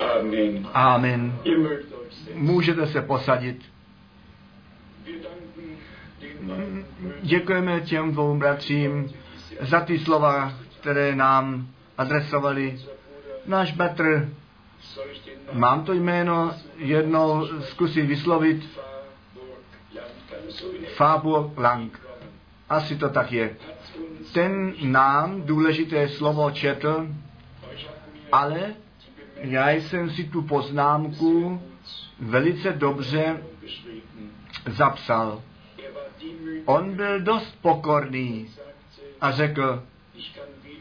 Amen. Amen. Můžete se posadit. Děkujeme těm dvou bratřím za ty slova, které nám adresovali. Náš bratr, mám to jméno jednou zkusit vyslovit, Fáburg Lang. Asi to tak je. Ten nám důležité slovo četl, ale já jsem si tu poznámku velice dobře zapsal. On byl dost pokorný a řekl,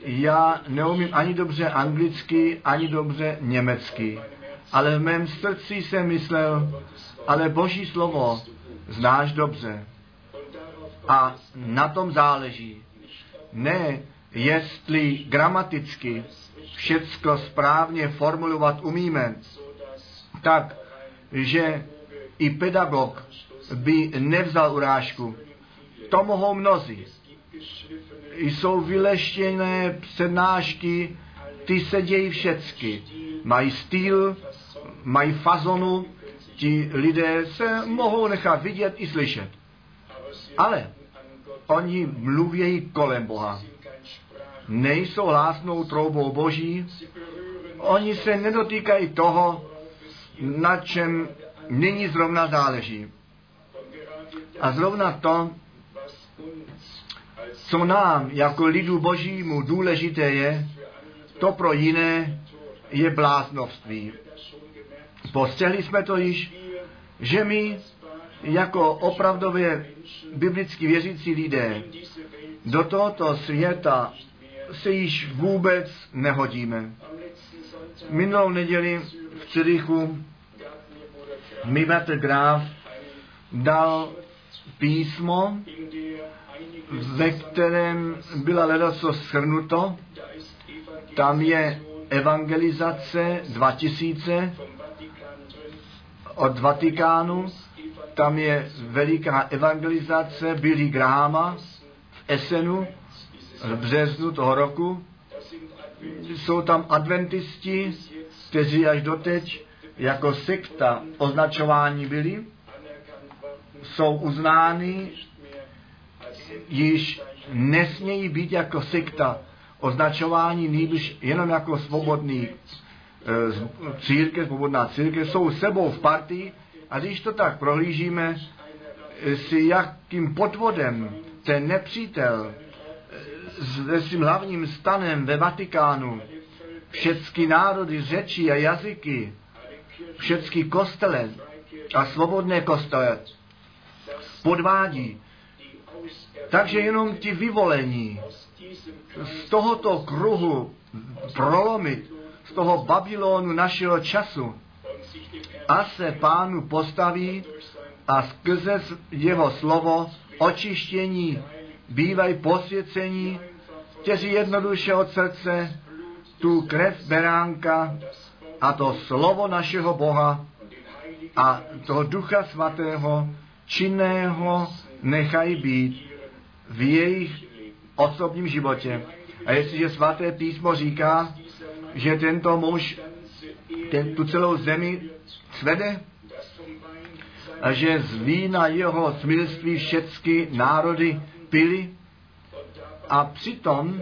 já neumím ani dobře anglicky, ani dobře německy. Ale v mém srdci jsem myslel, ale Boží slovo znáš dobře. A na tom záleží. Ne, jestli gramaticky všecko správně formulovat umíme, tak, že i pedagog by nevzal urážku. To mohou mnozí. Jsou vyleštěné přednášky, ty se dějí všecky. Mají styl, mají fazonu, ti lidé se mohou nechat vidět i slyšet. Ale oni mluvějí kolem Boha. Nejsou hlásnou troubou Boží, oni se nedotýkají toho, na čem nyní zrovna záleží. A zrovna to, co nám jako lidu božímu důležité je, to pro jiné je bláznovství. Postřehli jsme to již, že my jako opravdově biblicky věřící lidé do tohoto světa se již vůbec nehodíme. Minulou neděli v Cirichu mi bratr Graf dal písmo, ve kterém byla ledaco shrnuto. Tam je evangelizace 2000 od Vatikánu, tam je veliká evangelizace Billy Grahama v Essenu v březnu toho roku. Jsou tam adventisti, kteří až doteď jako sekta označování byli, jsou uznány, již nesmějí být jako sekta označování, nýbrž jenom jako svobodný e, církev, svobodná církev, jsou sebou v partii. A když to tak prohlížíme, e, si jakým podvodem ten nepřítel se svým hlavním stanem ve Vatikánu, všechny národy, řeči a jazyky, všechny kostele a svobodné kostele podvádí. Takže jenom ti vyvolení z tohoto kruhu prolomit, z toho Babylonu našeho času a se pánu postaví a skrze jeho slovo očištění bývají posvěcení, kteří jednoduše od srdce tu krev beránka a to slovo našeho Boha a toho Ducha Svatého činného nechají být v jejich osobním životě. A jestliže svaté písmo říká, že tento muž ten, tu celou zemi svede, a že z vína jeho smilství všechny národy pili a přitom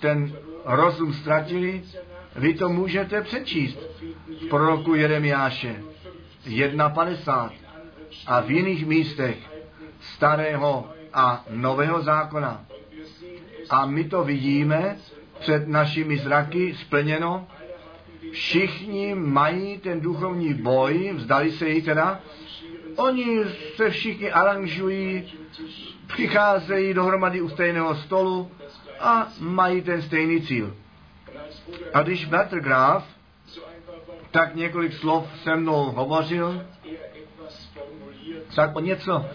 ten rozum ztratili, vy to můžete přečíst v proroku Jeremiáše 1.50 a v jiných místech starého a nového zákona. A my to vidíme před našimi zraky splněno. Všichni mají ten duchovní boj, vzdali se jí teda. Oni se všichni aranžují, přicházejí dohromady u stejného stolu a mají ten stejný cíl. A když Bratr Graf tak několik slov se mnou hovořil, tak o něco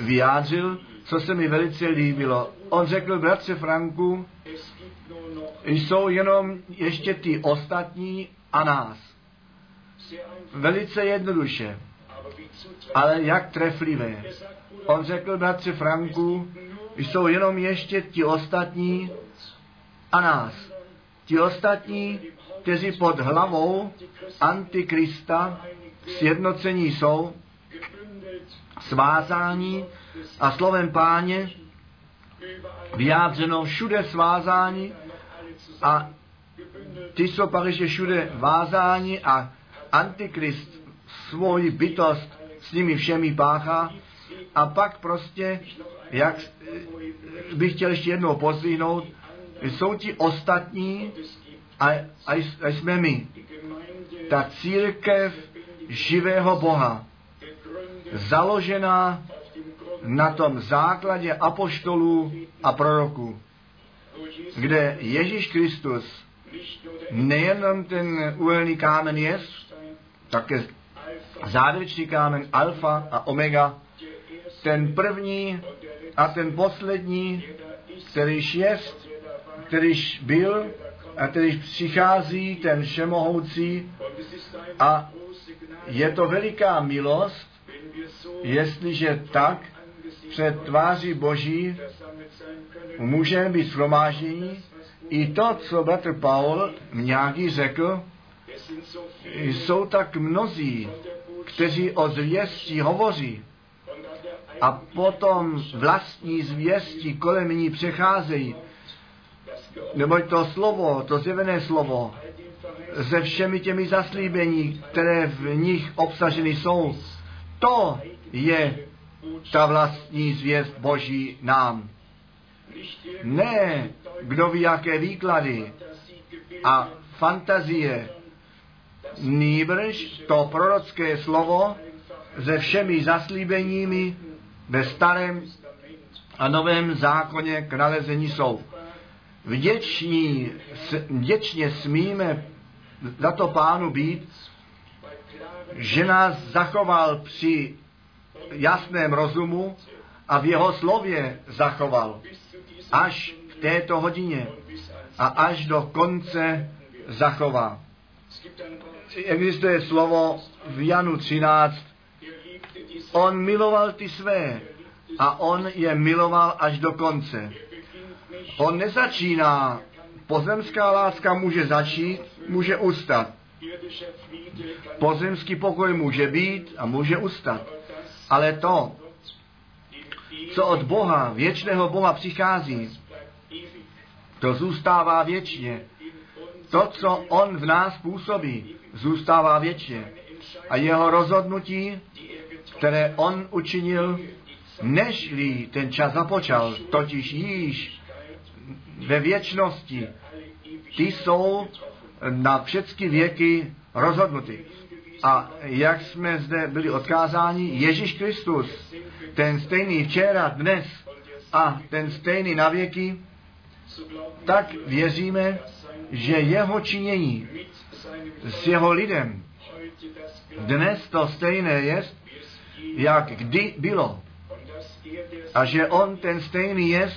vyjádřil, co se mi velice líbilo. On řekl, bratře Franku, jsou jenom ještě ty ostatní a nás. Velice jednoduše, ale jak treflivé. On řekl, bratře Franku, jsou jenom ještě ti ostatní a nás. Ti ostatní kteří pod hlavou Antikrista sjednocení jsou, svázání a slovem páně vyjádřeno všude svázání a ty jsou pak ještě všude vázání a Antikrist svoji bytost s nimi všemi páchá a pak prostě, jak bych chtěl ještě jednou pozdvihnout, jsou ti ostatní a, a, a jsme my. Ta církev živého Boha, založená na tom základě apoštolů a proroků, kde Ježíš Kristus nejenom ten uhelný kámen je, také závěrečný kámen alfa a omega, ten první a ten poslední, kterýž jest, kterýž byl a kterýž přichází, ten všemohoucí a je to veliká milost, jestliže tak před tváří Boží můžeme být shromáždění. I to, co bratr Paul nějaký řekl, jsou tak mnozí, kteří o zvěstí hovoří a potom vlastní zvěstí kolem ní přecházejí. Neboť to slovo, to zjevené slovo, se všemi těmi zaslíbení, které v nich obsaženy jsou, to je ta vlastní zvěst Boží nám. Ne, kdo ví, jaké výklady a fantazie, nýbrž to prorocké slovo se všemi zaslíbeními ve starém a novém zákoně k nalezení jsou. Vděční, vděčně smíme za to pánu být, že nás zachoval při jasném rozumu a v jeho slově zachoval až v této hodině a až do konce zachová. Existuje slovo v Janu 13. On miloval ty své a on je miloval až do konce. On nezačíná. Pozemská láska může začít, může ustat. Pozemský pokoj může být a může ustat. Ale to, co od Boha, věčného Boha přichází, to zůstává věčně. To, co On v nás působí, zůstává věčně. A jeho rozhodnutí, které On učinil, nežli ten čas započal, totiž již ve věčnosti, ty jsou na všechny věky rozhodnuty. A jak jsme zde byli odkázáni, Ježíš Kristus, ten stejný včera, dnes a ten stejný na věky, tak věříme, že jeho činění s jeho lidem dnes to stejné je, jak kdy bylo. A že on ten stejný je,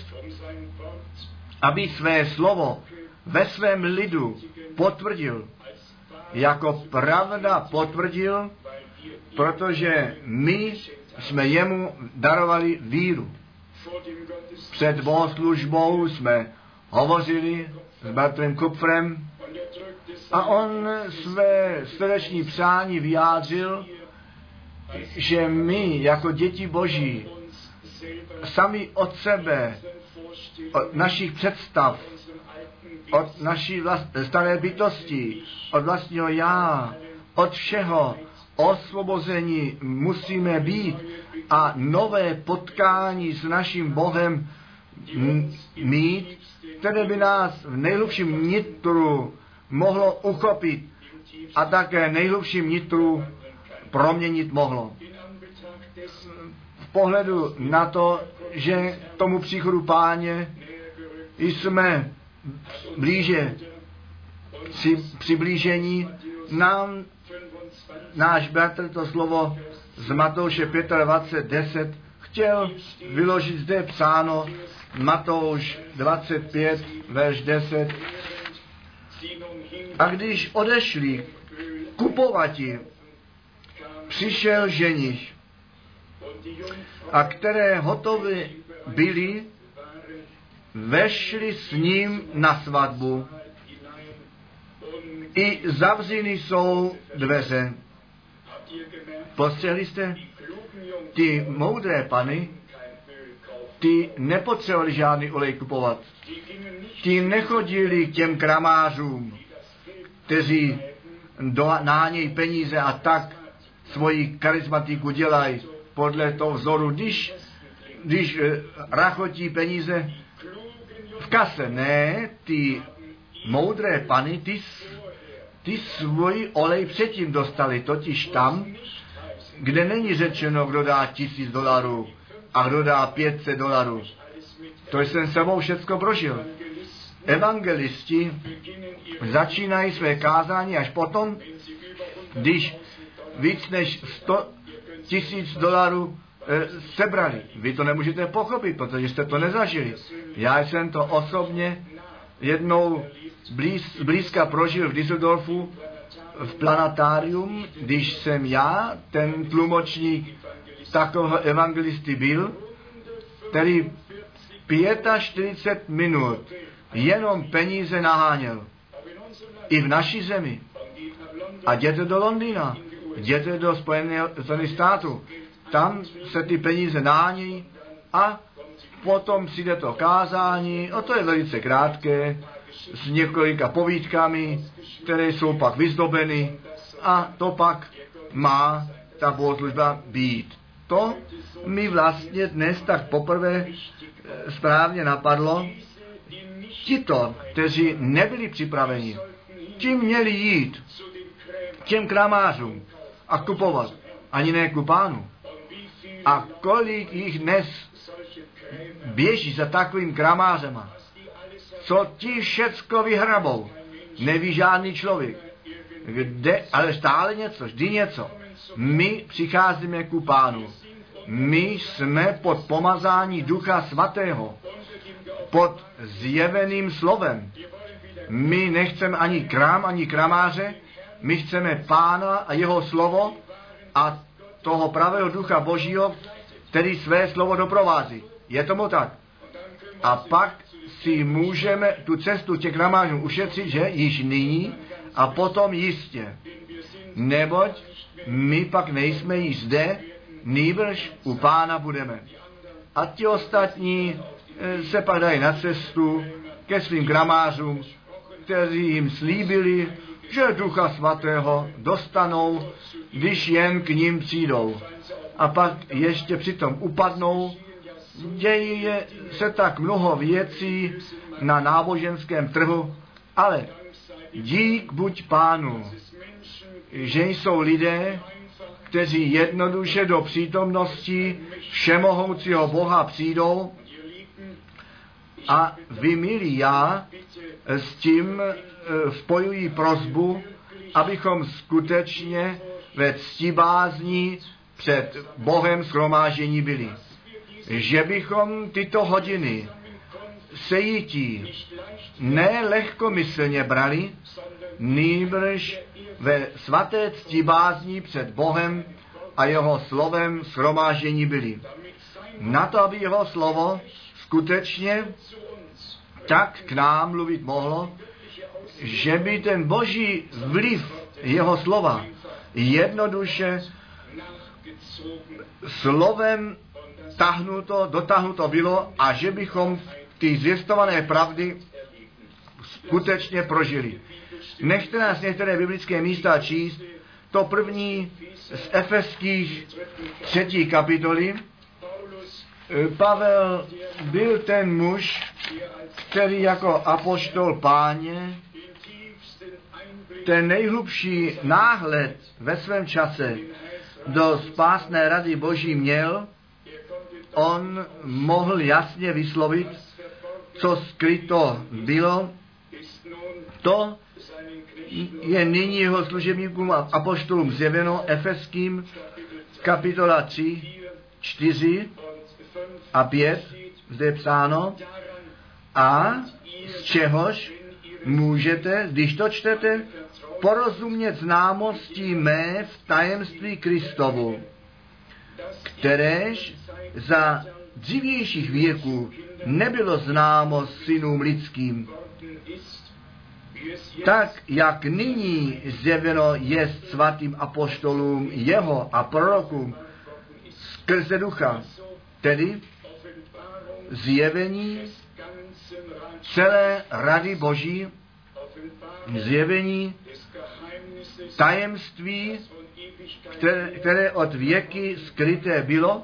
aby své slovo ve svém lidu potvrdil, jako pravda potvrdil, protože my jsme jemu darovali víru. Před bohoslužbou jsme hovořili s bratrem Kupfrem a on své srdeční přání vyjádřil, že my jako děti Boží sami od sebe, od našich představ, od naší vlast, staré bytosti, od vlastního já, od všeho osvobození musíme být a nové potkání s naším Bohem mít, které by nás v nejhlubším nitru mohlo uchopit a také nejhlubším nitru proměnit mohlo. V pohledu na to, že tomu příchodu páně jsme blíže při, přiblížení, nám náš bratr to slovo z Matouše 25, 10 chtěl vyložit zde psáno Matouš 25, verš 10. A když odešli kupovati, přišel ženich, a které hotové byly, vešli s ním na svatbu I zavřeny jsou dveře. Postřehli jste? Ty moudré pany, ty nepotřebovali žádný olej kupovat. Ti nechodili k těm kramářům, kteří do, nánějí peníze a tak svoji charismatiku dělají podle toho vzoru, když, když eh, rachotí peníze v kase. Ne, ty moudré pany, ty, ty svůj olej předtím dostali, totiž tam, kde není řečeno, kdo dá tisíc dolarů a kdo dá 500 dolarů. To jsem sebou všecko prožil. Evangelisti začínají své kázání až potom, wenn sie über 100 když víc než 100 tisíc dolarů eh, sebrali. Vy to nemůžete pochopit, protože jste to nezažili. Já jsem to osobně jednou blíz, blízka prožil v Düsseldorfu v planatárium, když jsem já, ten tlumočník takového evangelisty byl, který 45 minut jenom peníze naháněl. I v naší zemi. A jděte do Londýna, jděte do Spojených států. Tam se ty peníze nání a potom přijde to kázání, a to je velice krátké, s několika povídkami, které jsou pak vyzdobeny a to pak má ta bohoslužba být. To mi vlastně dnes tak poprvé eh, správně napadlo. Tito, kteří nebyli připraveni, ti měli jít těm kramářům a kupovat, ani ne ku pánu. und wie viel A kolik jich dnes běží za takovým kramářema, co ti všecko vyhrabou, neví žádný člověk. Kde, ale stále něco, vždy něco. My přicházíme ku pánu. My jsme pod pomazání Ducha Svatého, pod zjeveným slovem. My nechceme ani krám, ani kramáře, my chceme pána a jeho slovo a toho pravého ducha božího, který své slovo doprovází. Je tomu tak. A pak si můžeme tu cestu těch kramářů ušetřit, že již nyní a potom jistě. Neboť my pak nejsme již zde, nýbrž u pána budeme. A ti ostatní eh, se pak dají na cestu ke svým gramářům, kteří jim slíbili, že Ducha Svatého dostanou, když jen k ním přijdou. A pak ještě přitom upadnou, děje se tak mnoho věcí na náboženském trhu, ale dík buď pánu, že jsou lidé, kteří jednoduše do přítomnosti všemohoucího Boha přijdou a vy, milí já, s tím spojují prozbu, abychom skutečně ve ctibázní před Bohem schromážení byli. Že bychom tyto hodiny sejítí ne lehkomyslně brali, nýbrž ve svaté ctibázní před Bohem a jeho slovem schromážení byli. Na to, aby jeho slovo skutečně tak k nám mluvit mohlo, že by ten boží vliv jeho slova jednoduše slovem tahnuto, dotáhnuto bylo a že bychom ty zvěstované pravdy skutečně prožili. Nechte nás některé biblické místa číst. To první z efeských třetí kapitoly. E, Pavel byl ten muž, který jako apoštol páně ten nejhlubší náhled ve svém čase do spásné rady Boží měl, on mohl jasně vyslovit, co skryto bylo, to je nyní jeho služebníkům a apoštolům zjeveno Efeským kapitola 3, 4 a 5, zde je psáno, a z čehož můžete, když to čtete, porozumět známostí mé v tajemství Kristovu, kteréž za dřívějších věků nebylo známo synům lidským, tak jak nyní zjeveno je svatým apoštolům jeho a prorokům skrze ducha, tedy zjevení celé rady Boží, zjevení tajemství, které, které od věky skryté bylo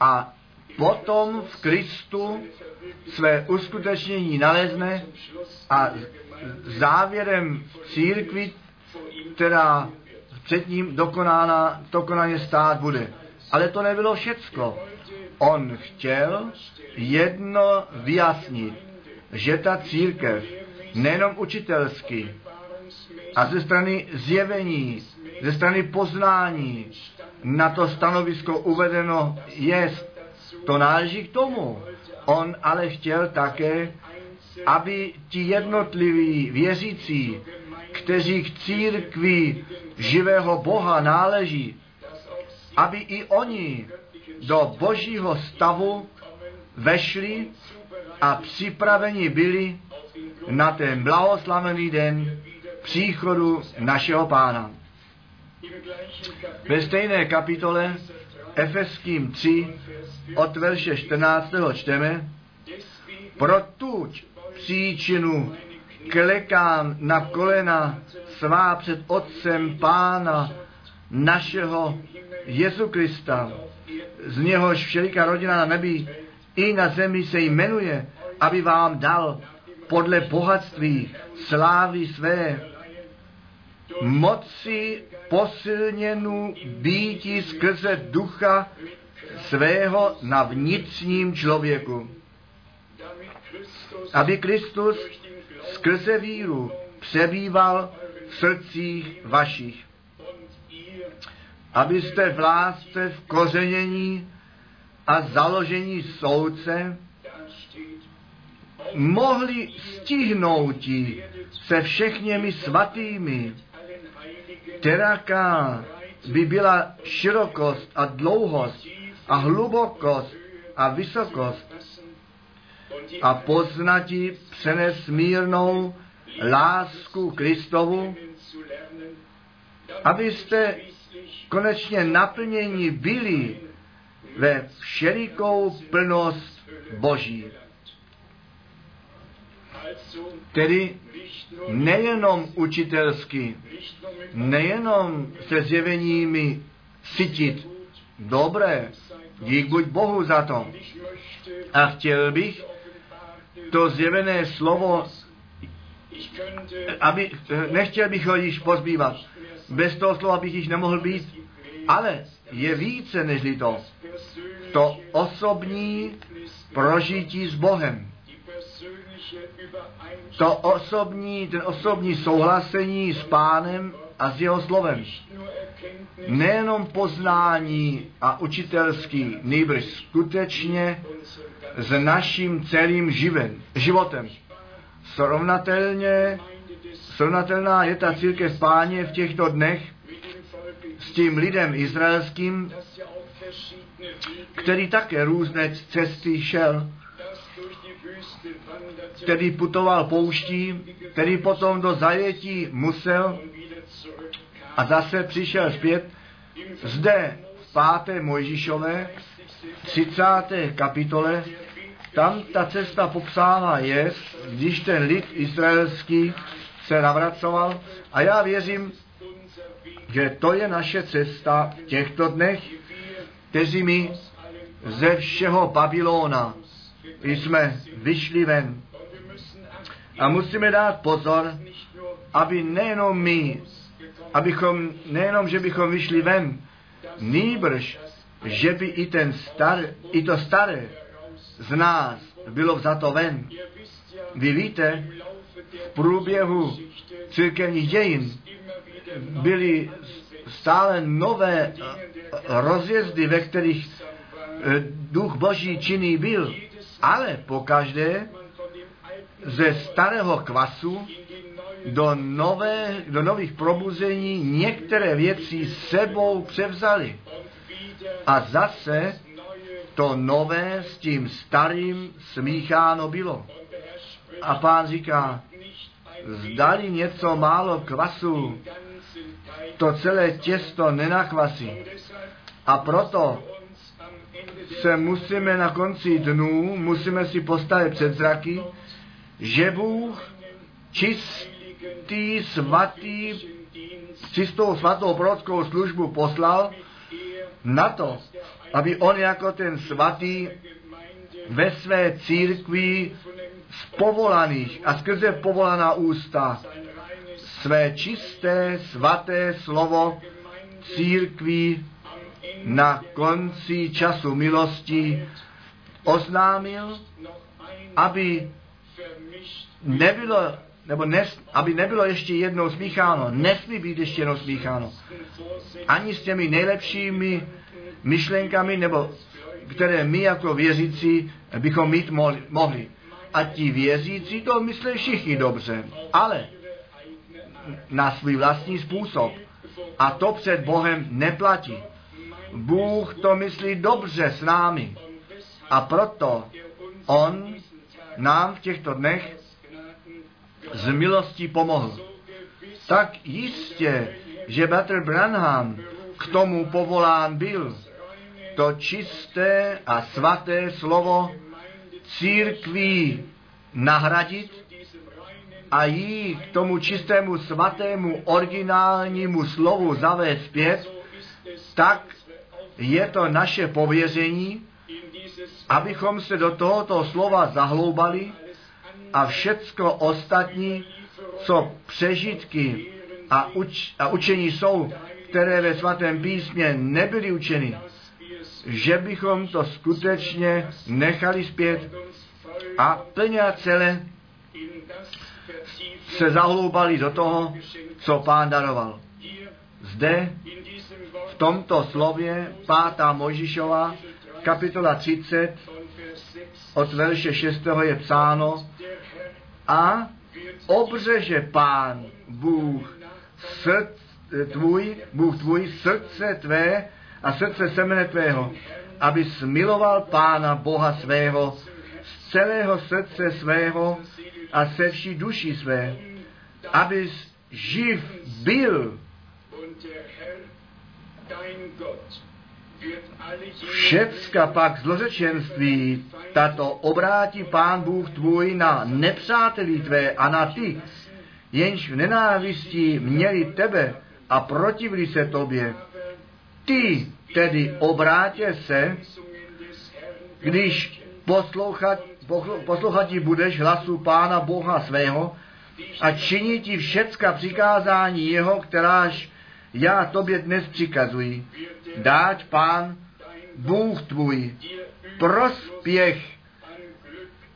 a potom v Kristu své uskutečnění nalezne a závěrem církvi, která před ním dokonána, dokonaně stát bude. Ale to nebylo všecko. On chtěl jedno vyjasnit, že ta církev nejenom učitelsky a ze strany zjevení, ze strany poznání na to stanovisko uvedeno je, to náleží k tomu. On ale chtěl také, aby ti jednotliví věřící, kteří k církvi živého Boha náleží, aby i oni do božího stavu vešli a připraveni byli na ten blahoslavený den příchodu našeho pána. Ve stejné kapitole Efeským 3 od verše 14. čteme, pro tuď příčinu klekám na kolena svá před Otcem Pána našeho Jezu Krista, z něhož všeliká rodina na nebi i na zemi se jmenuje, aby vám dal podle bohatství slávy své moci posilněnu býti skrze ducha svého na vnitřním člověku. Aby Kristus skrze víru přebýval v srdcích vašich. Abyste v lásce, v kořenění a založení soudce mohli stihnout se všechněmi svatými, kteráká by byla širokost a dlouhost a hlubokost a vysokost a poznati přenesmírnou lásku Kristovu, abyste konečně naplněni byli ve všelikou plnost Boží. Tedy nejenom učitelsky, nejenom se zjeveními sytit, dobré, dík buď Bohu za to. A chtěl bych to zjevené slovo, aby, nechtěl bych ho již pozbývat. Bez toho slova bych již nemohl být, ale je více než to. To osobní prožití s Bohem. To osobní, ten osobní souhlasení s pánem a s jeho slovem. Nejenom poznání a učitelský, nejbrž skutečně s naším celým živem, životem. Srovnatelně, srovnatelná je ta církev páně v těchto dnech s tím lidem izraelským, který také různé cesty šel, který putoval pouští, který potom do zajetí musel a zase přišel zpět. Zde v páté Mojžíšové 30. kapitole tam ta cesta popsána je, když ten lid izraelský se navracoval a já věřím, že to je naše cesta v těchto dnech, kteří my ze všeho Babylona jsme vyšli ven. A musíme dát pozor, aby nejenom my, abychom, nejenom, že bychom vyšli ven, nýbrž, že by i, ten star, i to staré z nás bylo vzato ven. Vy víte, v průběhu církevních dějin byly stále nové rozjezdy, ve kterých eh, duch Boží činný byl, ale pokaždé ze starého kvasu do, nové, do nových probuzení některé věci sebou převzali. A zase to nové s tím starým smícháno bylo. A pán říká, zdali něco málo kvasu, to celé těsto nenachvasí. A proto se musíme na konci dnů, musíme si postavit před zraky, že Bůh čistý, svatý, čistou svatou prorockou službu poslal na to, aby on jako ten svatý ve své církvi z povolaných a skrze povolaná ústa své čisté, svaté slovo církví na konci času milosti oznámil, aby nebylo, nebo nes, aby nebylo ještě jednou smícháno, nesmí být ještě jednou smícháno. Ani s těmi nejlepšími myšlenkami, nebo které my jako věřící bychom mít mohli. A ti věřící to myslí všichni dobře, ale na svůj vlastní způsob. A to před Bohem neplatí. Bůh to myslí dobře s námi. A proto On nám v těchto dnech z milostí pomohl. Tak jistě, že Bratr Branham k tomu povolán byl. To čisté a svaté slovo církví nahradit a jí k tomu čistému, svatému, originálnímu slovu zavést zpět, tak je to naše pověření, abychom se do tohoto slova zahloubali a všecko ostatní, co přežitky a, uč, a učení jsou, které ve svatém písmě nebyly učeny, že bychom to skutečně nechali zpět a plně a celé se zahloubali do toho, co pán daroval. Zde v tomto slově pátá Mojžišova, kapitola 30, od verše 6. je psáno a obřeže pán Bůh srdc, tvůj, Bůh tvůj srdce tvé a srdce semene tvého, aby smiloval pána Boha svého z celého srdce svého a se vší duší své, abys živ byl. Všecka pak zlořečenství tato obrátí pán Bůh tvůj na nepřátelí tvé a na ty, jenž v nenávistí měli tebe a protivili se tobě. Ty tedy obrátě se, když poslouchat, poslouchat budeš hlasu Pána Boha svého a činit ti všecka přikázání jeho, kteráž já tobě dnes přikazuji. Dáť Pán, Bůh tvůj, prospěch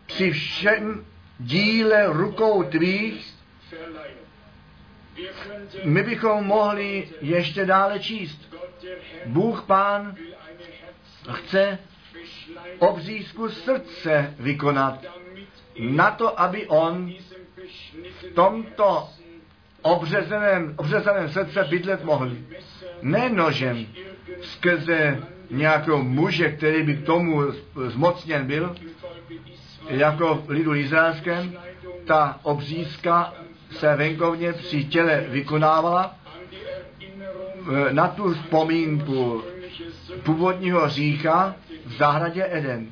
při všem díle rukou tvých, my bychom mohli ještě dále číst. Bůh Pán chce obřízku srdce vykonat na to, aby on v tomto obřezeném, obřezeném srdce bydlet mohl. Ne nožem, skrze nějakého muže, který by k tomu zmocněn byl, jako lidu izraelském, ta obřízka se venkovně při těle vykonávala na tu vzpomínku původního řícha v zahradě Eden.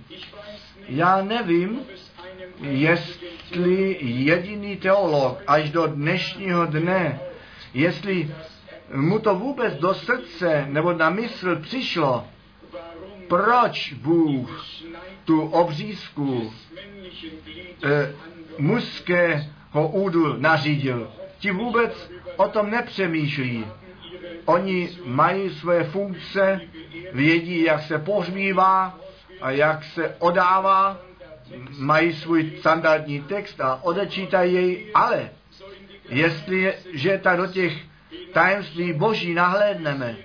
Já nevím, jestli jediný teolog až do dnešního dne, jestli mu to vůbec do srdce nebo na mysl přišlo, proč Bůh tu obřízku e, mužského údu nařídil. Ti vůbec o tom nepřemýšlí. Oni mají své funkce, vědí, jak se pohřbívá a jak se odává, mají svůj standardní text a odečítají jej, ale jestli, že tak do těch tajemství boží nahlédneme,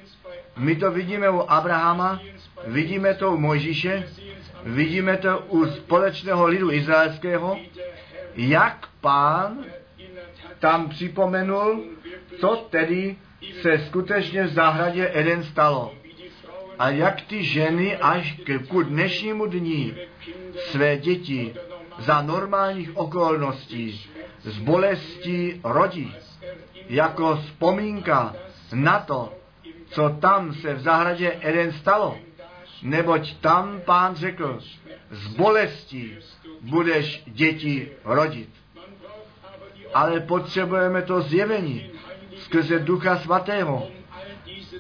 my to vidíme u Abrahama, vidíme to u Mojžíše, vidíme to u společného lidu izraelského, jak pán tam připomenul, co tedy se skutečně v zahradě Eden stalo. A jak ty ženy až k dnešnímu dní své děti za normálních okolností z bolestí rodí. Jako vzpomínka na to, co tam se v zahradě Eden stalo. Neboť tam pán řekl, z bolestí budeš děti rodit. Ale potřebujeme to zjevení skrze Ducha Svatého,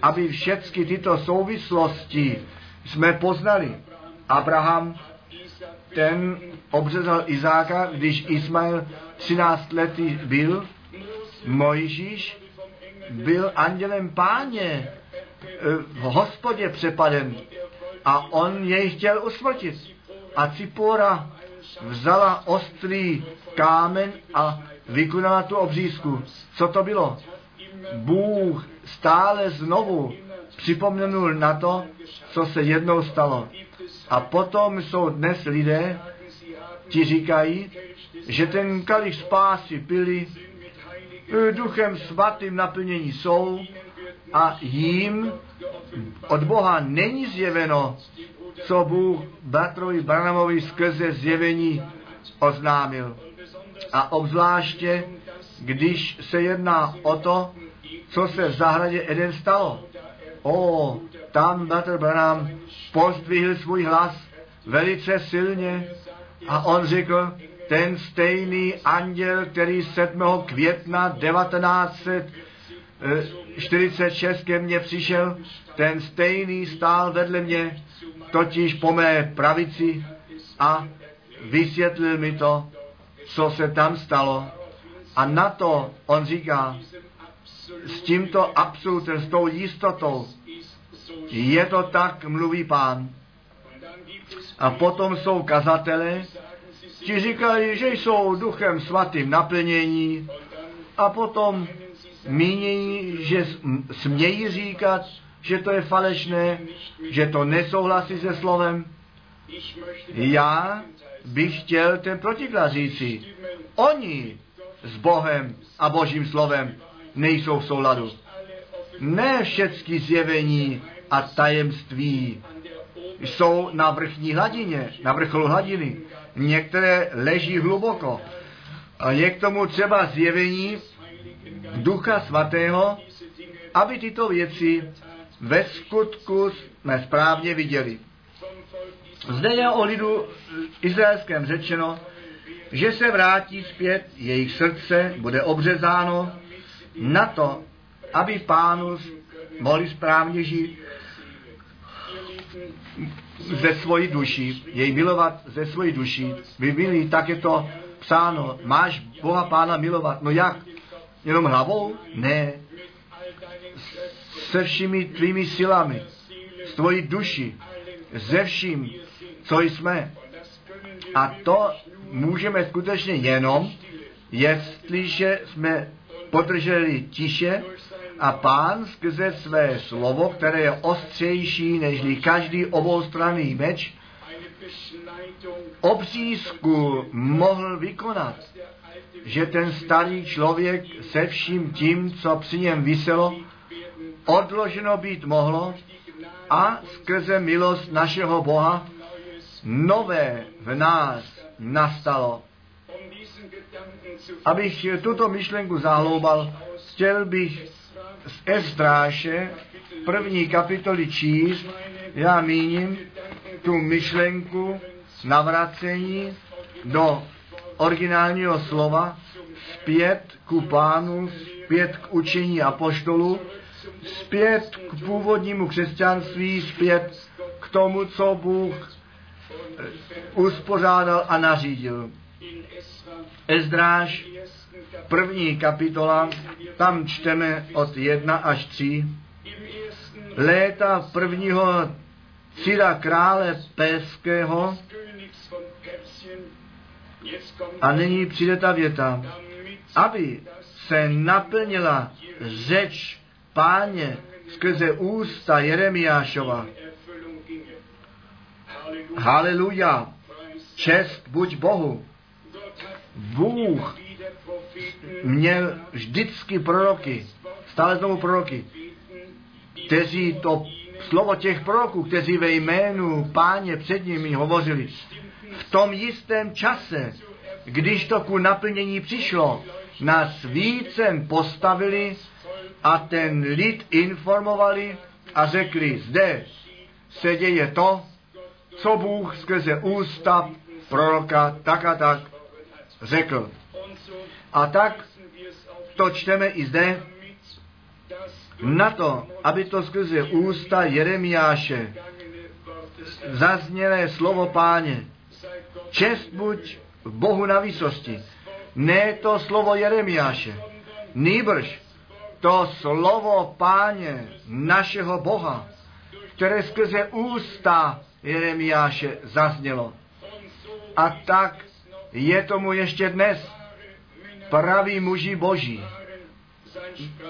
aby všechny tyto souvislosti jsme poznali. Abraham, ten obřezal Izáka, když Ismail 13 letý byl, Mojžíš byl andělem páně v hospodě přepaden a on jej chtěl usmrtit. A Cipora vzala ostrý kámen a vykonala tu obřízku. Co to bylo? Bůh stále znovu připomněnul na to, co se jednou stalo. A potom jsou dnes lidé, ti říkají, že ten kalich spásy pili, duchem svatým naplnění jsou a jim od Boha není zjeveno, co Bůh bratrovi Branamovi skrze zjevení oznámil. A obzvláště, když se jedná o to, co se v zahradě Eden stalo. O, tam bratr Branham pozdvihl svůj hlas velice silně a on řekl, ten stejný anděl, který 7. května 1946 ke mně přišel, ten stejný stál vedle mě, totiž po mé pravici a vysvětlil mi to, co se tam stalo. A na to on říká, s tímto absolutem, s tou jistotou, je to tak, mluví pán. A potom jsou kazatele, ti říkají, že jsou duchem svatým naplnění a potom mínějí, že smějí říkat, že to je falešné, že to nesouhlasí se slovem. Já bych chtěl ten protiklad říci. Oni s Bohem a Božím slovem nejsou v souladu. Ne všechny zjevení a tajemství jsou na vrchní hladině, na vrcholu hladiny. Některé leží hluboko. A je k tomu třeba zjevení Ducha Svatého, aby tyto věci ve skutku jsme správně viděli. Zde je o lidu izraelském řečeno, že se vrátí zpět, jejich srdce bude obřezáno na to, aby pánu mohli správně žít ze svojí duší, jej milovat ze svojí duší. Vy milí, tak je to psáno, máš Boha Pána milovat. No jak? Jenom hlavou? Ne. Se všemi tvými silami, s tvojí duší, ze vším, co jsme. A to můžeme skutečně jenom, jestliže jsme podrželi tiše a pán skrze své slovo, které je ostřejší než každý oboustranný meč, obřízku mohl vykonat, že ten starý člověk se vším tím, co při něm vyselo, odloženo být mohlo a skrze milost našeho Boha nové v nás nastalo. Abych tuto myšlenku zahloubal, chtěl bych z Ezdráše první kapitoly číst, já míním tu myšlenku navracení do originálního slova zpět ku pánu, zpět k učení apoštolu, zpět k původnímu křesťanství, zpět k tomu, co Bůh uspořádal a nařídil. Ezdráž, první kapitola, tam čteme od 1 až 3. Léta prvního Cira krále Péského a nyní přijde ta věta, aby se naplnila řeč páně skrze ústa Jeremiášova. Haleluja, čest buď Bohu. Bůh měl vždycky proroky, stále znovu proroky, kteří to slovo těch proroků, kteří ve jménu páně před nimi hovořili, v tom jistém čase když to ku naplnění přišlo, nás vícem postavili a ten lid informovali a řekli, zde se děje to, co Bůh skrze ústa proroka tak a tak řekl. A tak to čteme i zde, na to, aby to skrze ústa Jeremiáše zaznělé slovo páně. Čest buď Bohu na výsosti. Ne to slovo Jeremiáše. Nýbrž to slovo páně našeho Boha, které skrze ústa Jeremiáše zaznělo. A tak je tomu ještě dnes. Praví muži boží.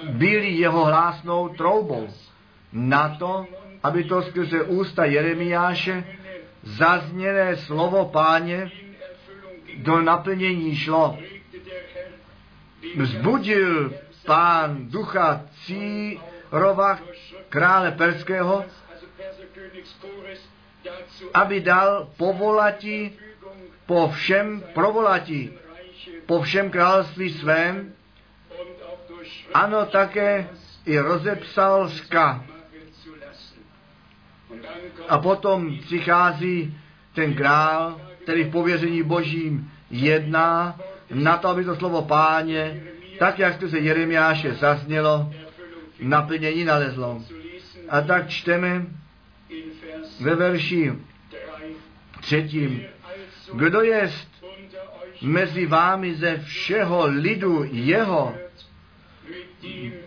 Byli jeho hlásnou troubou. Na to, aby to skrze ústa Jeremiáše zaznělé slovo páně do naplnění šlo. Vzbudil pán ducha Círova, krále Perského, aby dal povolati po všem provolati, po všem království svém, ano, také i rozepsal ška. A potom přichází ten král, který v pověření božím jedná na to, aby to slovo páně, tak jak se Jeremiáše zaznělo, naplnění nalezlo. A tak čteme ve verši třetím. Kdo jest mezi vámi ze všeho lidu jeho,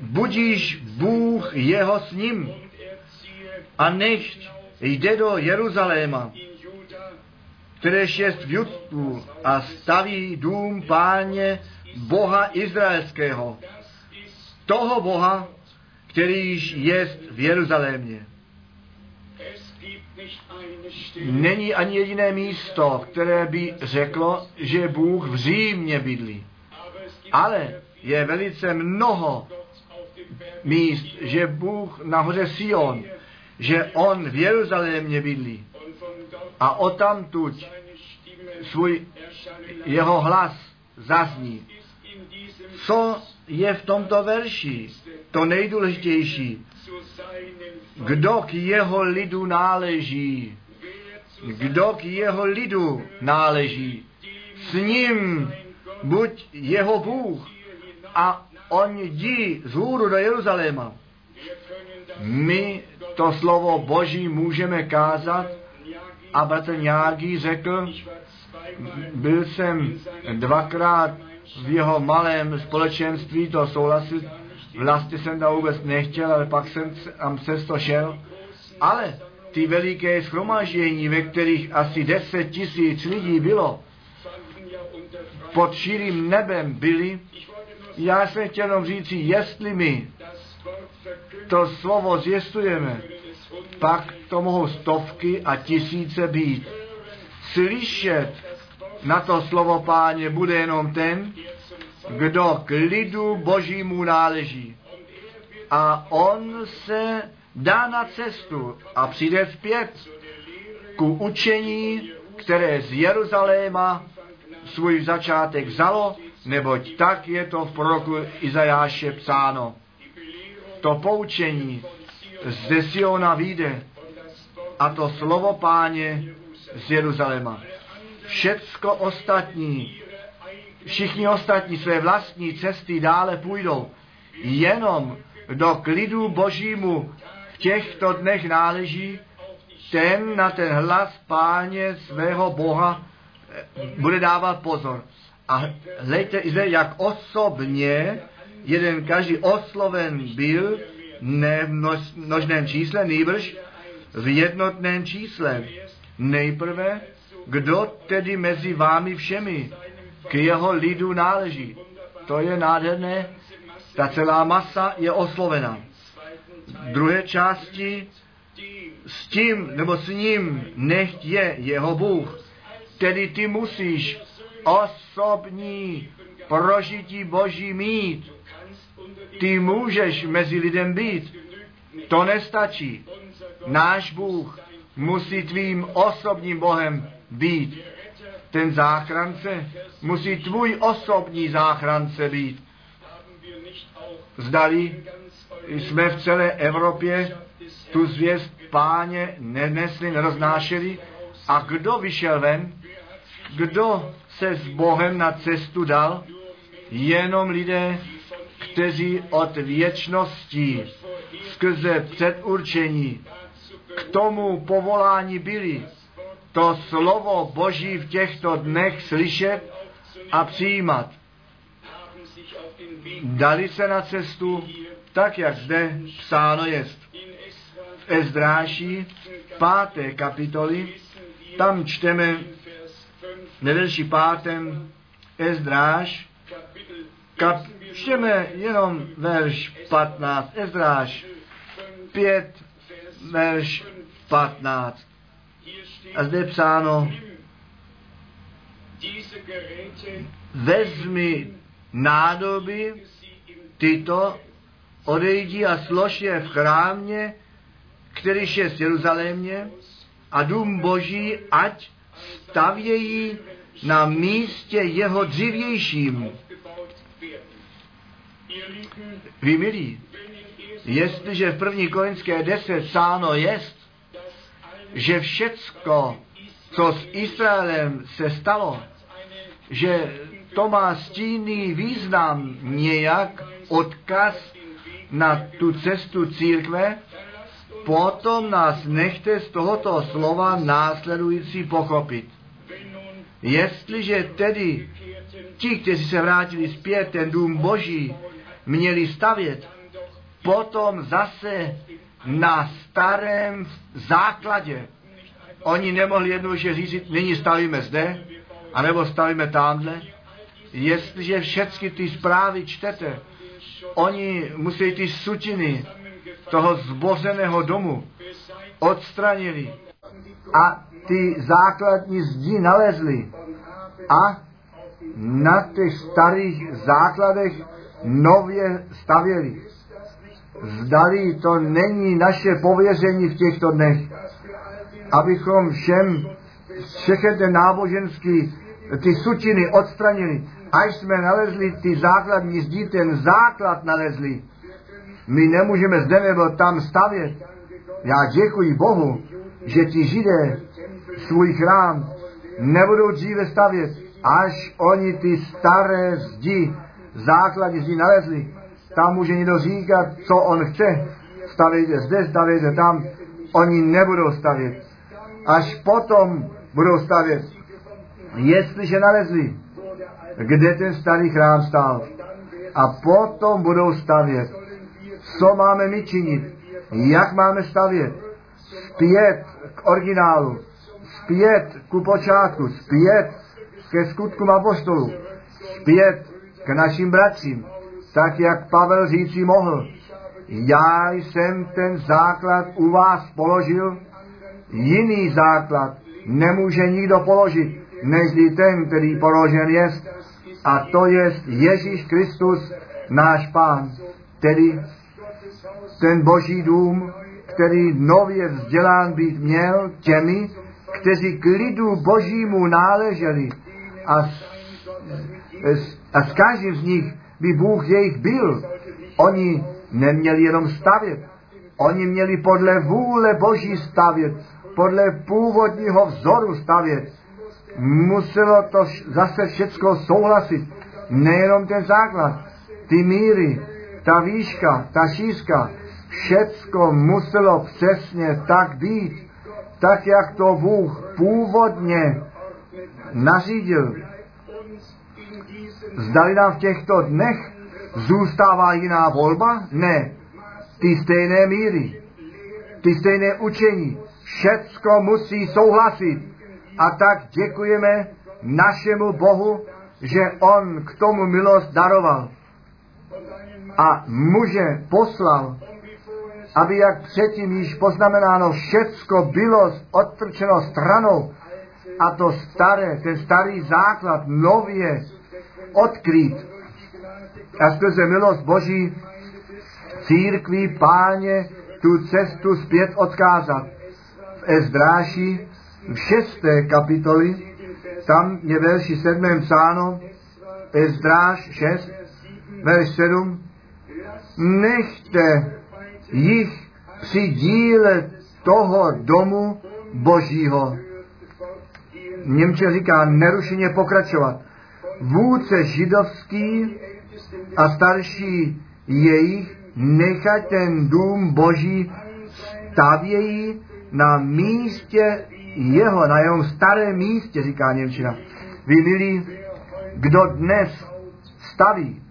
budíš Bůh jeho s ním. A nechť jde do Jeruzaléma, kteréž jest v Judsku a staví dům páně Boha Izraelského, toho Boha, kterýž jest v Jeruzalémě. Není ani jediné místo, které by řeklo, že Bůh v Římě bydlí. Ale je velice mnoho míst, že Bůh nahoře Sion, že On v Jeruzalémě bydlí. A o tamtuť svůj jeho hlas zazní. Co je v tomto verši to nejdůležitější? Kdo k jeho lidu náleží? Kdo k jeho lidu náleží? S ním buď jeho Bůh a on jdi z hůru do Jeruzaléma. My to slovo Boží můžeme kázat a bratr Nějaký řekl, byl jsem dvakrát v jeho malém společenství to souhlasit, vlastně jsem to vůbec nechtěl, ale pak jsem tam přesto šel. Ale ty veliké schromaždění, ve kterých asi deset tisíc lidí bylo, pod širým nebem byli, já jsem chtěl jenom říci, jestli my to slovo zjistujeme, pak to mohou stovky a tisíce být. Slyšet na to slovo páně bude jenom ten, kdo k lidu božímu náleží. A on se dá na cestu a přijde zpět ku učení, které z Jeruzaléma svůj začátek vzalo, neboť tak je to v proroku Izajáše psáno. To poučení z Siona vyjde a to slovo páně z Jeruzaléma. Všecko ostatní, všichni ostatní své vlastní cesty dále půjdou. Jenom do klidu božímu v těchto dnech náleží, ten na ten hlas páně svého Boha bude dávat pozor. A hlejte jak osobně jeden každý osloven byl, ne v množ, množném čísle, nejbrž v jednotném čísle. Nejprve, kdo tedy mezi vámi všemi k jeho lidu náleží. To je nádherné, ta celá masa je oslovena. V druhé části s tím nebo s ním nechť je jeho Bůh. Tedy ty musíš osobní prožití Boží mít. Ty můžeš mezi lidem být. To nestačí. Náš Bůh musí tvým osobním Bohem být. Ten záchrance musí tvůj osobní záchrance být. Zdali jsme v celé Evropě tu zvěst páně nenesli, neroznášeli. A kdo vyšel ven? Kdo se s Bohem na cestu dal? Jenom lidé, kteří od věčnosti skrze předurčení k tomu povolání byli. To slovo Boží v těchto dnech slyšet a přijímat. Dali se na cestu, tak jak zde psáno jest. V Ezdráši, páté kapitoly, tam čteme Vers 5 ve verši pátém Ezdráš, kap, čteme jenom verš 15, Ezdráš 5, verš 15. A zde je psáno, vezmi nádoby tyto, odejdi a slož je v chrámě, kterýž je v Jeruzalémě, a dům boží, ať stavějí na místě jeho dřívějším. Vy milí, jestliže v první Korinské 10 psáno jest, že všecko, co s Izraelem se stalo, že to má stínný význam nějak odkaz na tu cestu církve, potom nás nechte z tohoto slova následující pochopit. Jestliže tedy ti, kteří se vrátili zpět, ten dům boží, měli stavět, potom zase na starém základě. Oni nemohli jednoduše říct, nyní stavíme zde, anebo stavíme tamhle. Jestliže všechny ty zprávy čtete, oni musí ty sutiny toho zbořeného domu odstranili a ty základní zdi nalezli a na těch starých základech nově stavěli. Zdali to není naše pověření v těchto dnech, abychom všem všechny ten náboženský ty sutiny odstranili, až jsme nalezli ty základní zdi, ten základ nalezli. My nemůžeme zde nebo tam stavět. Já děkuji Bohu, že ti židé svůj chrám nebudou dříve stavět, až oni ty staré zdi, základní zdi nalezli. Tam může někdo říkat, co on chce. Stavějte zde, stavějte tam. Oni nebudou stavět. Až potom budou stavět. Jestliže nalezli, kde ten starý chrám stál. A potom budou stavět. Co máme my činit? Jak máme stavět? Zpět k originálu. Zpět ku počátku. Zpět ke skutkům apostolů. Zpět k našim bratřím. Tak jak Pavel říci mohl. Já jsem ten základ u vás položil, jiný základ nemůže nikdo položit, než ten, který položen jest, a to je Ježíš Kristus, náš Pán, tedy ten boží dům, který nově vzdělán být měl těmi, kteří k lidu božímu náleželi a s, a s každým z nich by Bůh jejich byl. Oni neměli jenom stavět, oni měli podle vůle boží stavět, podle původního vzoru stavět. Muselo to zase všecko souhlasit, nejenom ten základ, ty míry, ta výška, ta šířka, všecko muselo přesně tak být, tak jak to Bůh původně nařídil. Zdali nám v těchto dnech zůstává jiná volba? Ne. Ty stejné míry, ty stejné učení, všecko musí souhlasit. A tak děkujeme našemu Bohu, že On k tomu milost daroval. A muže poslal, aby jak předtím již poznamenáno všecko bylo odtrčeno stranou a to staré, ten starý základ nově odkrýt. A skrze milost Boží církví páně tu cestu zpět odkázat. V Ezdráši v šesté kapitoli Tam je verši 7. psáno, Ezdráž 6, verš 7. Nechte jich při díle toho domu božího. Němče říká nerušeně pokračovat. Vůdce židovský a starší jejich nechat ten dům boží stavějí na místě jeho, na jeho starém místě, říká Němčina. Vy milí, kdo dnes staví,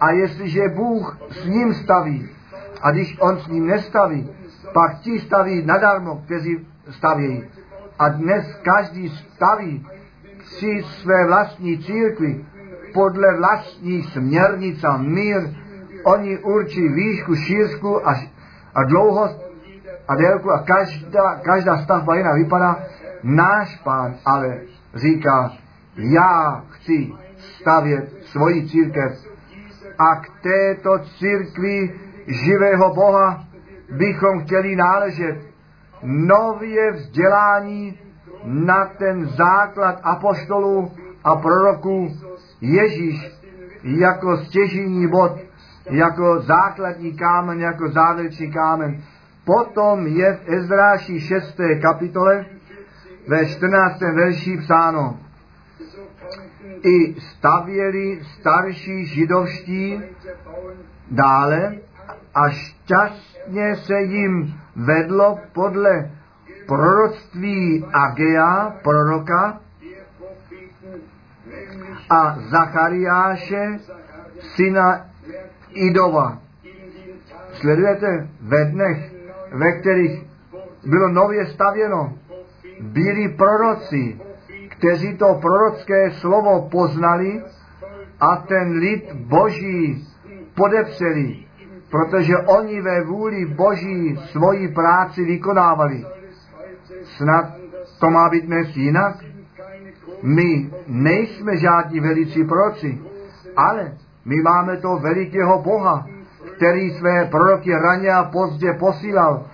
a jestliže Bůh s ním staví, a když on s ním nestaví, pak ti staví nadarmo, kteří stavějí. A dnes každý staví si své vlastní církvi podle vlastní směrnic a mír. Oni určí výšku, šířku a, a dlouhost a délku a každá, každá stavba jiná vypadá. Náš pán ale říká, já chci stavět svoji církev a k této církvi živého Boha bychom chtěli náležet. Nově vzdělání na ten základ apoštolů a proroků Ježíš jako stěžení bod, jako základní kámen, jako závěrečný kámen. Potom je v Ezráši 6. kapitole ve 14. verši psáno. I stavěli starší židovští dále a šťastně se jim vedlo podle proroctví Agea, proroka, a Zachariáše, syna Idova. Sledujete ve dnech, ve kterých bylo nově stavěno, byli proroci, kteří to prorocké slovo poznali a ten lid boží podepřeli, protože oni ve vůli boží svoji práci vykonávali. Snad to má být dnes jinak? My nejsme žádní velicí proroci, ale my máme to velikého Boha, který své proroky raně a pozdě posílal,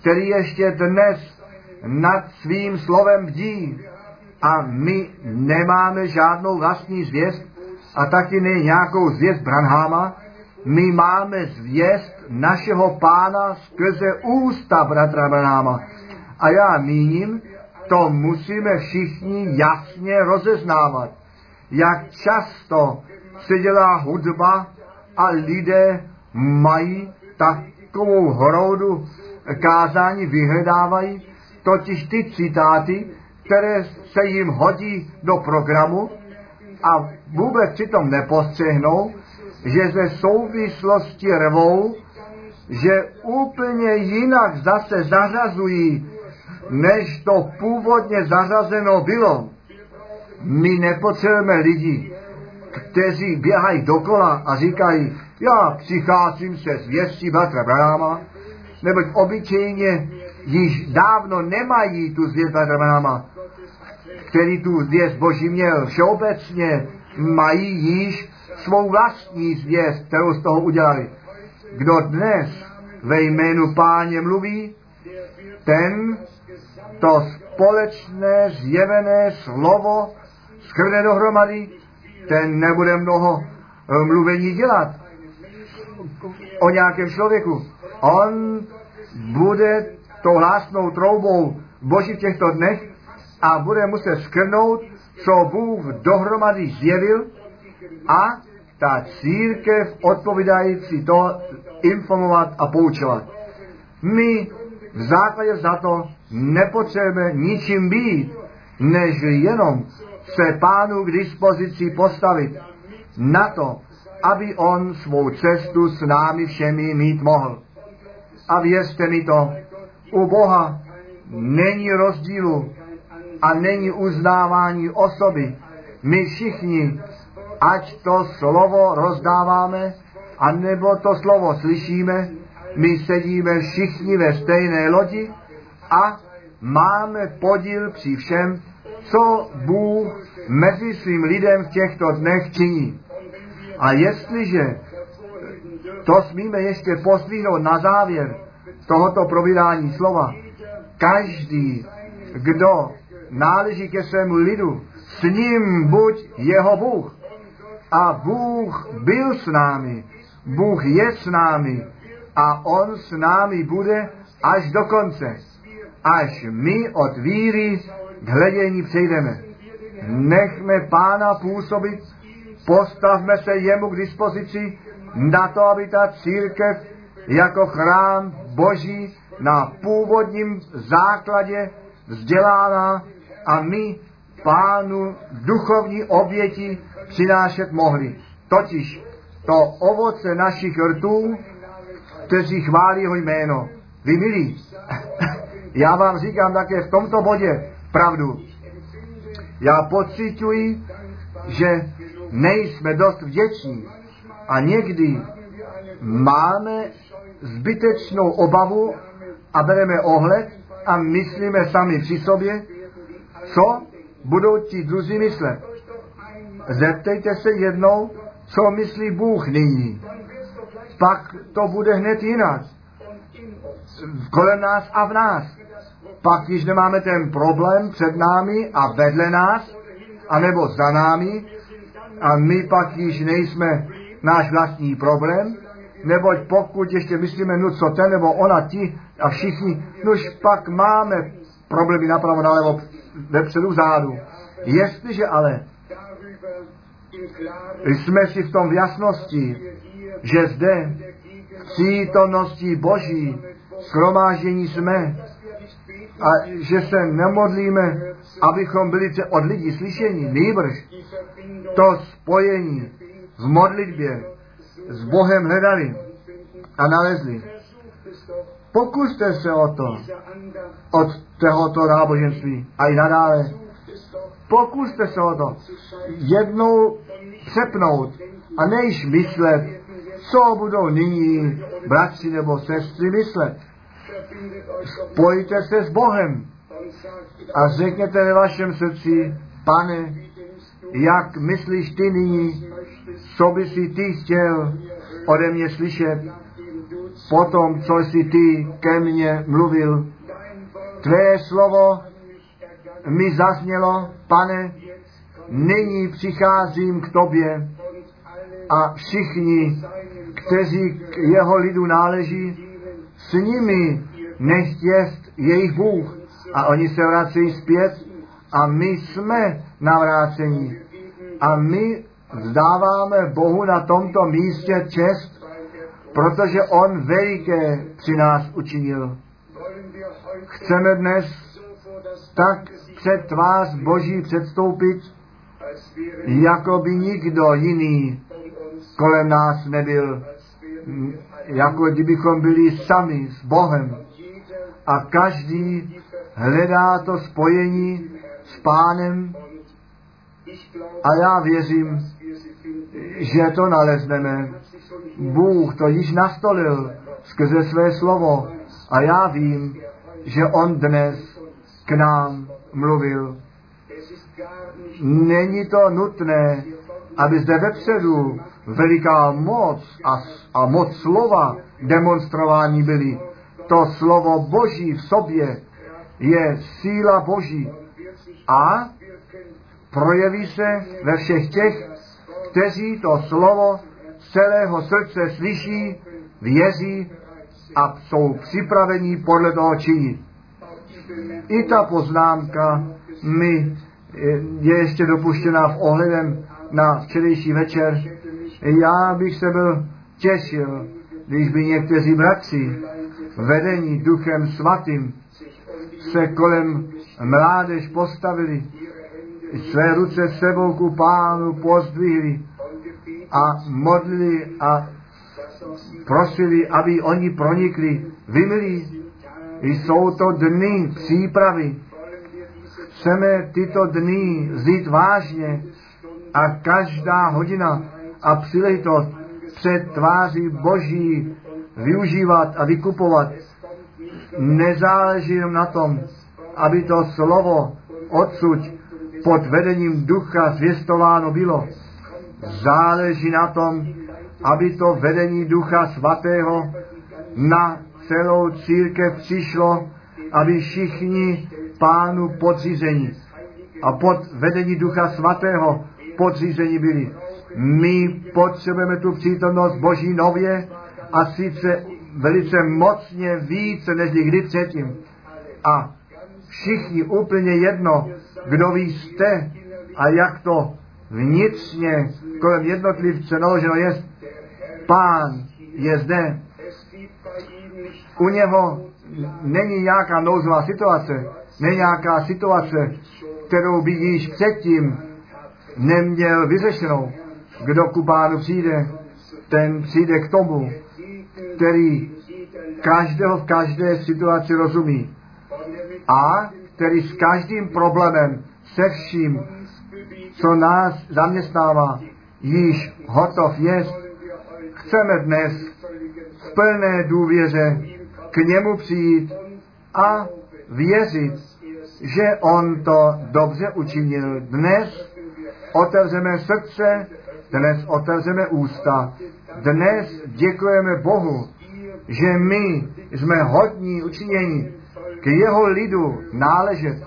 který ještě dnes nad svým slovem bdí. A my nemáme žádnou vlastní zvěst a taky ne nějakou zvěst Branháma. My máme zvěst našeho pána skrze ústa bratra Branháma. A já míním, to musíme všichni jasně rozeznávat. Jak často se dělá hudba a lidé mají takovou hroudu kázání, vyhledávají totiž ty citáty, které se jim hodí do programu a vůbec přitom nepostřehnou, že ze souvislosti rvou, že úplně jinak zase zařazují než to původně zařazeno bylo. My nepotřebujeme lidi, kteří běhají dokola a říkají, já přicházím se zvěstí bratra Branama, neboť obyčejně již dávno nemají tu zvěst bratra Branama, který tu zvěst Boží měl. Všeobecně mají již svou vlastní zvěst, kterou z toho udělali. Kdo dnes ve jménu páně mluví, ten to společné zjevené slovo skrne dohromady, ten nebude mnoho eh, mluvení dělat o nějakém člověku. On bude to hlásnou troubou Boží v těchto dnech a bude muset skrnout, co Bůh dohromady zjevil a ta církev odpovídající to informovat a poučovat. My v základě za to nepotřebujeme ničím být, než jenom se pánu k dispozici postavit na to, aby on svou cestu s námi všemi mít mohl. A věřte mi to, u Boha není rozdílu a není uznávání osoby. My všichni, ať to slovo rozdáváme, anebo to slovo slyšíme, my sedíme všichni ve stejné lodi a máme podíl při všem, co Bůh mezi svým lidem v těchto dnech činí. A jestliže to smíme ještě posvíhnout na závěr tohoto provídání slova, každý, kdo náleží ke svému lidu. S ním buď jeho Bůh. A Bůh byl s námi. Bůh je s námi. A On s námi bude až do konce. Až my od víry k hledění přejdeme. Nechme Pána působit, postavme se jemu k dispozici na to, aby ta církev jako chrám Boží na původním základě vzdělána a my pánu duchovní oběti přinášet mohli. Totiž to ovoce našich rtů, kteří chválí jeho jméno. Vy milí, já vám říkám také v tomto bodě pravdu. Já pocituji, že nejsme dost vděční a někdy máme zbytečnou obavu a bereme ohled a myslíme sami při sobě, co budou ti druzí myslet. Zeptejte se jednou, co myslí Bůh nyní. Pak to bude hned jinak. Kolem nás a v nás. Pak, když nemáme ten problém před námi a vedle nás, anebo za námi, a my pak již nejsme náš vlastní problém, neboť pokud ještě myslíme, no co ten nebo ona ti a všichni, nož pak máme problémy napravo, nalevo, vepředu, vzadu. Jestliže ale jsme si v tom v jasnosti, že zde v přítomnosti Boží schromáždění jsme a že se nemodlíme, abychom byli od lidí slyšení, nejbrž to spojení v modlitbě s Bohem hledali a nalezli. Pokuste se o to od tohoto náboženství a i nadále. Pokuste se o to jednou přepnout a nejiž myslet, co budou nyní bratři nebo sestry myslet. Spojte se s Bohem a řekněte ve vašem srdci, pane, jak myslíš ty nyní, co by si ty chtěl ode mě slyšet, po tom, co jsi ty ke mně mluvil. Tvé slovo mi zaznělo, pane, nyní přicházím k tobě a všichni, kteří k jeho lidu náleží, s nimi nechť jest jejich Bůh. A oni se vracejí zpět a my jsme navrácení. A my vzdáváme Bohu na tomto místě čest, protože On veliké při nás učinil. Chceme dnes tak před tvář Boží předstoupit, jako by nikdo jiný kolem nás nebyl, jako kdybychom byli sami s Bohem. A každý hledá to spojení s Pánem a já věřím, že to nalezneme. Bůh to již nastolil skrze své slovo a já vím, že On dnes k nám mluvil. Není to nutné, aby zde vepředu veliká moc a, a moc slova demonstrování byly. To slovo Boží v sobě je síla Boží a projeví se ve všech těch, kteří to slovo z celého srdce slyší, věří a jsou připraveni podle toho činit. I ta poznámka mi je ještě dopuštěna v ohledem na včerejší večer. Já bych se byl těšil, když by někteří bratři vedení duchem svatým se kolem mládež postavili, své ruce sebou ku pánu pozdvihli a modlili a prosili, aby oni pronikli. Vymilí, jsou to dny přípravy. Chceme tyto dny vzít vážně a každá hodina a příležitost před tváří Boží využívat a vykupovat. Nezáleží jenom na tom, aby to slovo odsud pod vedením ducha zvěstováno bylo. Záleží na tom, aby to vedení ducha svatého na celou církev přišlo aby všichni pánu podřízení a pod vedení Ducha Svatého podřízení byli. My potřebujeme tu přítomnost Boží nově a sice velice mocně více než kdy předtím. A všichni úplně jedno, kdo vy jste a jak to vnitřně kolem jednotlivce naloženo je. Pán je zde. U něho není nějaká nouzová situace, není nějaká situace, kterou by již předtím neměl vyřešenou. Kdo ku pánu přijde, ten přijde k tomu, který každého v každé situaci rozumí a který s každým problémem, se vším, co nás zaměstnává, již hotov je. Chceme dnes v plné důvěře k němu přijít a věřit, že on to dobře učinil. Dnes otevřeme srdce, dnes otevřeme ústa, dnes děkujeme Bohu, že my jsme hodní učinění k jeho lidu náležet,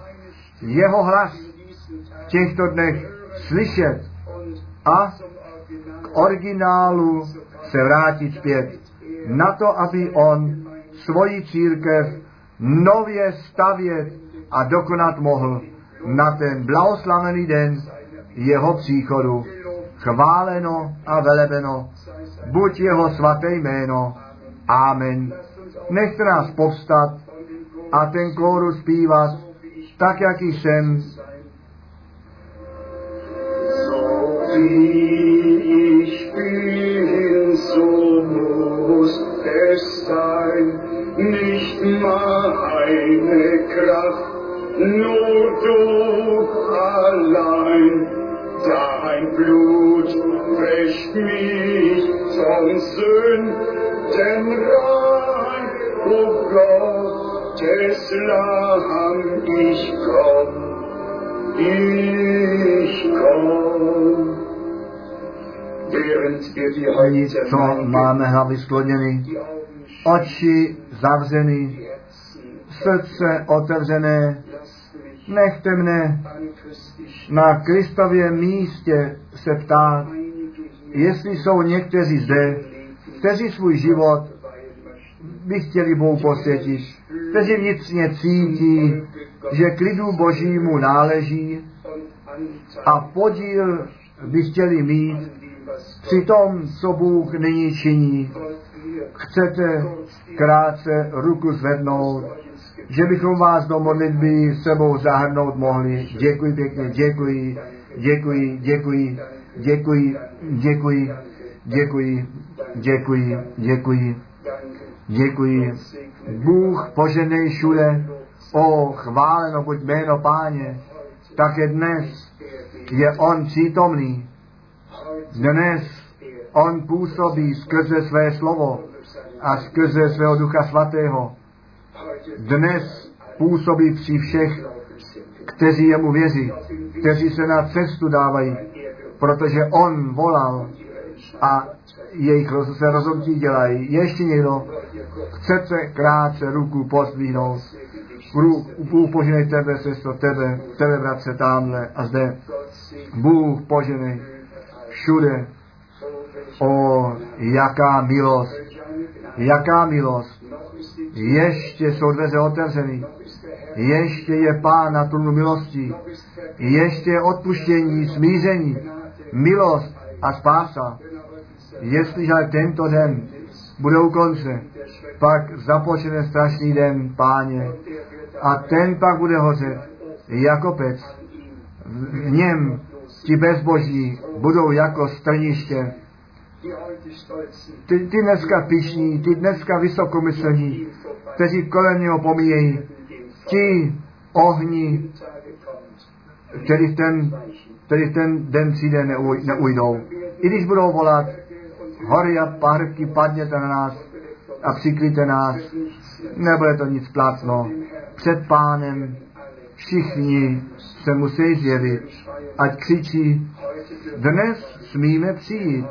jeho hlas v těchto dnech slyšet a k originálu se vrátit zpět. Na to, aby on svoji církev nově stavět a dokonat mohl na ten blahoslavený den jeho příchodu. Chváleno a velebeno, buď jeho svaté jméno. Amen. Nechte nás povstat a ten kóru zpívat, tak jak jsem. Wie ich bin, so muss es sein, nicht meine Kraft, nur du allein. Dein Blut wäscht mich von Sünden rein, o Gottes Lamm, ich komm, ich komm. Co máme hlavy skloněny, oči zavřeny, srdce otevřené, nechte mne na Kristově místě se ptát, jestli jsou někteří zde, kteří svůj život by chtěli Bohu posvětit, kteří vnitřně cítí, že klidu božímu náleží a podíl by chtěli mít při tom, co Bůh nyní činí. Chcete krátce ruku zvednout, že bychom vás do modlitby sebou zahrnout mohli. Děkuji pěkně, děkuji, děkuji, děkuji, děkuji, děkuji, děkuji, děkuji, děkuji, děkuji. Bůh poženej všude, o chváleno buď jméno páně, také dnes je on přítomný. Dnes on působí skrze své slovo a skrze svého ducha svatého. Dnes působí při všech, kteří jemu věří, kteří se na cestu dávají, protože on volal a jejich se rozhodnutí dělají. Ještě někdo chcete krátce ruku pozdvihnout. Bůh poženej tebe, sestro, tebe, tebe, bratře, tamhle a zde. Bůh poženej všude. O, jaká milost, jaká milost. Ještě jsou dveře otevřeny. Ještě je Pán na trůnu milostí. Ještě je odpuštění, smíření, milost a spása. Jestliže tento den bude u konce, pak započne strašný den, páně, a ten pak bude hořet jako pec. V něm ti bezboží budou jako strniště. Ty, ty dneska pišní, ty dneska vysokomyslní, kteří kolem něho pomíjejí, ti ohni, který ten, který ten den přijde, neuj, neujdou. I když budou volat, hory a párky, padněte na nás a přikryjte nás, nebude to nic plácno. Před pánem všichni se musí zjevit, ať křičí, dnes smíme přijít,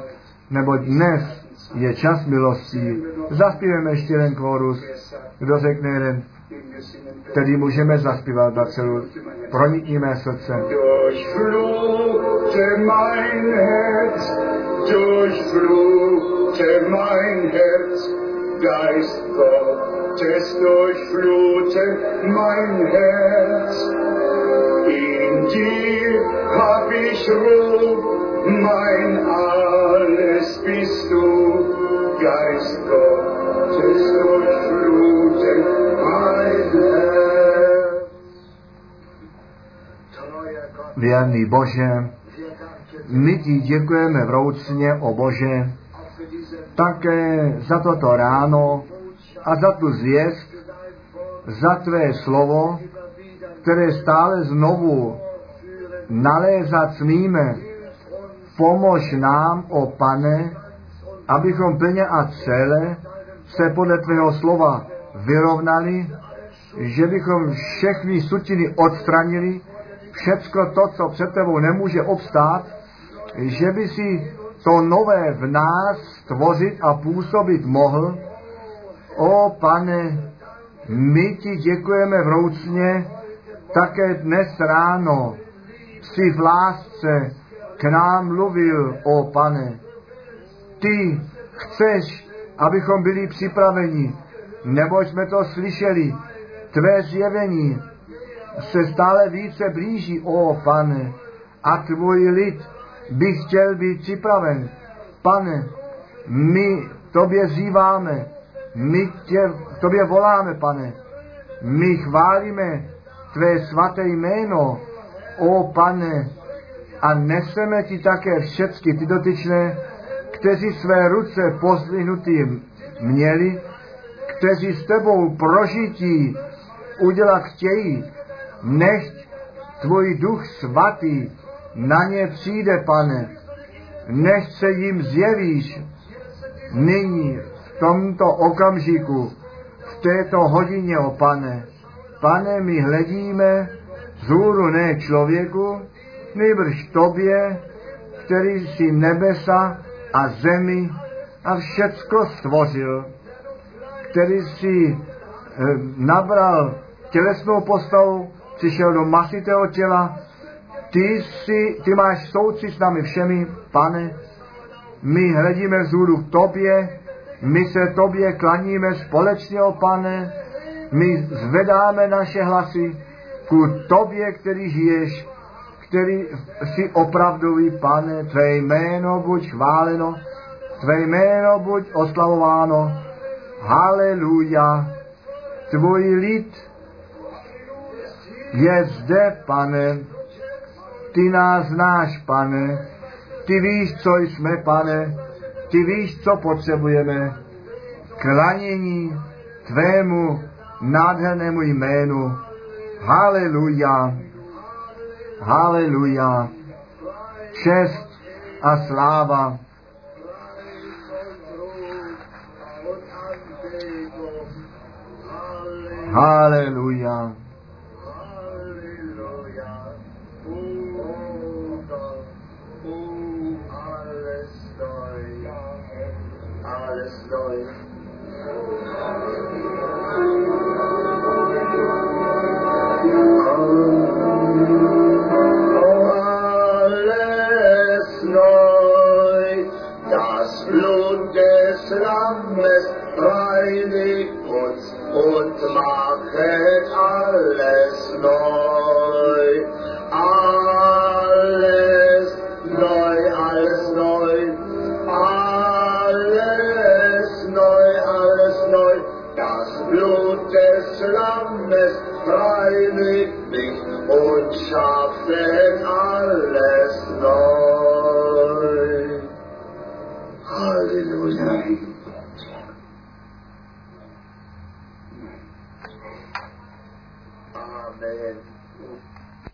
nebo dnes je čas milostí. Zaspíveme ještě jeden chorus. Kdo řekne jeden, který můžeme zaspívat na celou. Pronikni mé srdce. Durchflute mein Herz, Geist Gottes durchflute mein Herz. In dir hab ich Ruhe, mein alles bist du, Geist Gottes durchflute mein Herz. Věrný Bože, my ti děkujeme vroucně, o Bože, také za toto ráno a za tu zvěst, za tvé slovo, které stále znovu nalézat smíme. Pomož nám, o pane, abychom plně a celé se podle tvého slova vyrovnali, že bychom všechny sutiny odstranili, všecko to, co před tebou nemůže obstát, že by si to nové v nás stvořit a působit mohl. O pane, my ti děkujeme vroucně, také dnes ráno si v lásce k nám mluvil, o pane. Ty chceš, abychom byli připraveni, neboť jsme to slyšeli, tvé zjevení se stále více blíží, o pane, a tvůj lid by chtěl být připraven. Pane, my tobě zýváme, my tě, tobě voláme, pane, my chválíme tvé svaté jméno, o pane, a neseme ti také všechny ty dotyčné, kteří své ruce pozdvihnutý měli, kteří s tebou prožití udělat chtějí, nechť tvůj duch svatý na ně přijde, pane, nech se jim zjevíš nyní, v tomto okamžiku, v této hodině, o pane. Pane, my hledíme zůru ne člověku, nejbrž tobě, který si nebesa a zemi a všecko stvořil, který si e, nabral tělesnou postavu, přišel do masitého těla, ty, si, ty máš souci s námi všemi, pane, my hledíme vzhůru k tobě, my se tobě klaníme společně, o pane, my zvedáme naše hlasy ku tobě, který žiješ, který si opravdový, pane, tvé jméno buď chváleno, tvé jméno buď oslavováno, haleluja, tvůj lid je zde, pane, ty nás znáš, pane, ty víš, co jsme, pane, ty víš, co potřebujeme, klanění tvému nádhernému jménu. Haleluja, haleluja, čest a sláva. Haleluja. Lammes machet alles neu. Alles neu, alles neu. Alles neu, alles neu. Das Blut des Lammes reinigt mich und schaffet